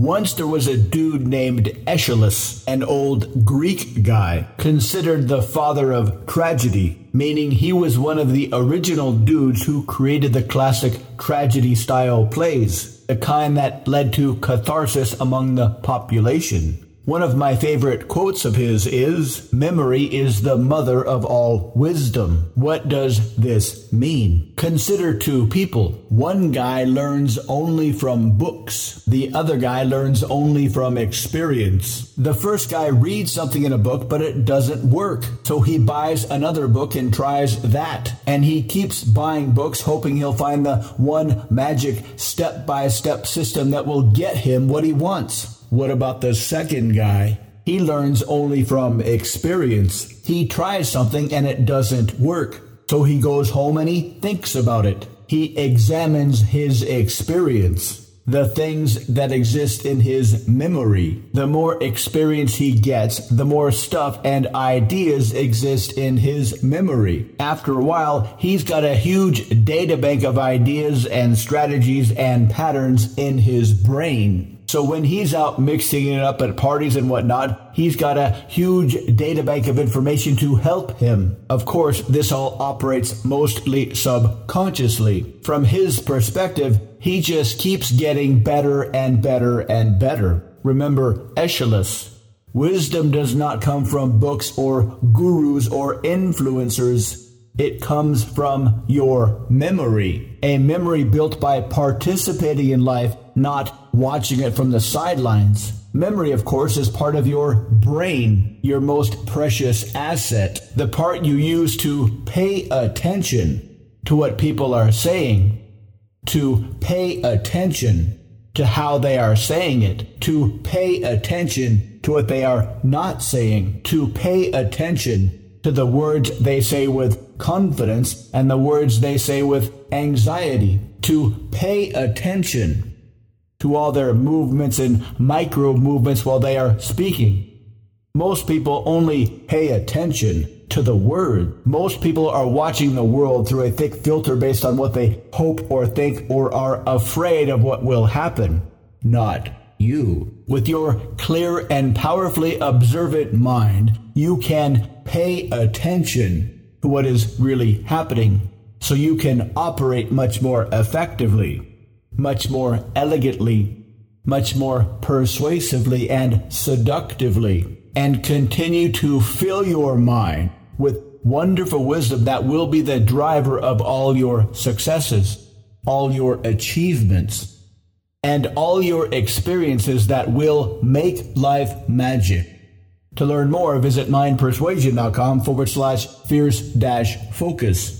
Once there was a dude named Aeschylus, an old Greek guy, considered the father of tragedy, meaning he was one of the original dudes who created the classic tragedy style plays, the kind that led to catharsis among the population. One of my favorite quotes of his is Memory is the mother of all wisdom. What does this mean? Consider two people. One guy learns only from books, the other guy learns only from experience. The first guy reads something in a book, but it doesn't work. So he buys another book and tries that. And he keeps buying books, hoping he'll find the one magic step by step system that will get him what he wants. What about the second guy? He learns only from experience. He tries something and it doesn't work. So he goes home and he thinks about it. He examines his experience, the things that exist in his memory. The more experience he gets, the more stuff and ideas exist in his memory. After a while, he's got a huge data bank of ideas and strategies and patterns in his brain. So when he's out mixing it up at parties and whatnot, he's got a huge data bank of information to help him. Of course, this all operates mostly subconsciously. From his perspective, he just keeps getting better and better and better. Remember Aeschylus. Wisdom does not come from books or gurus or influencers. It comes from your memory, a memory built by participating in life not watching it from the sidelines. Memory, of course, is part of your brain, your most precious asset, the part you use to pay attention to what people are saying, to pay attention to how they are saying it, to pay attention to what they are not saying, to pay attention to the words they say with confidence and the words they say with anxiety, to pay attention to all their movements and micro movements while they are speaking. Most people only pay attention to the word. Most people are watching the world through a thick filter based on what they hope or think or are afraid of what will happen. Not you. With your clear and powerfully observant mind, you can pay attention to what is really happening so you can operate much more effectively much more elegantly, much more persuasively and seductively, and continue to fill your mind with wonderful wisdom that will be the driver of all your successes, all your achievements, and all your experiences that will make life magic. To learn more, visit mindpersuasion.com forward slash fierce dash focus.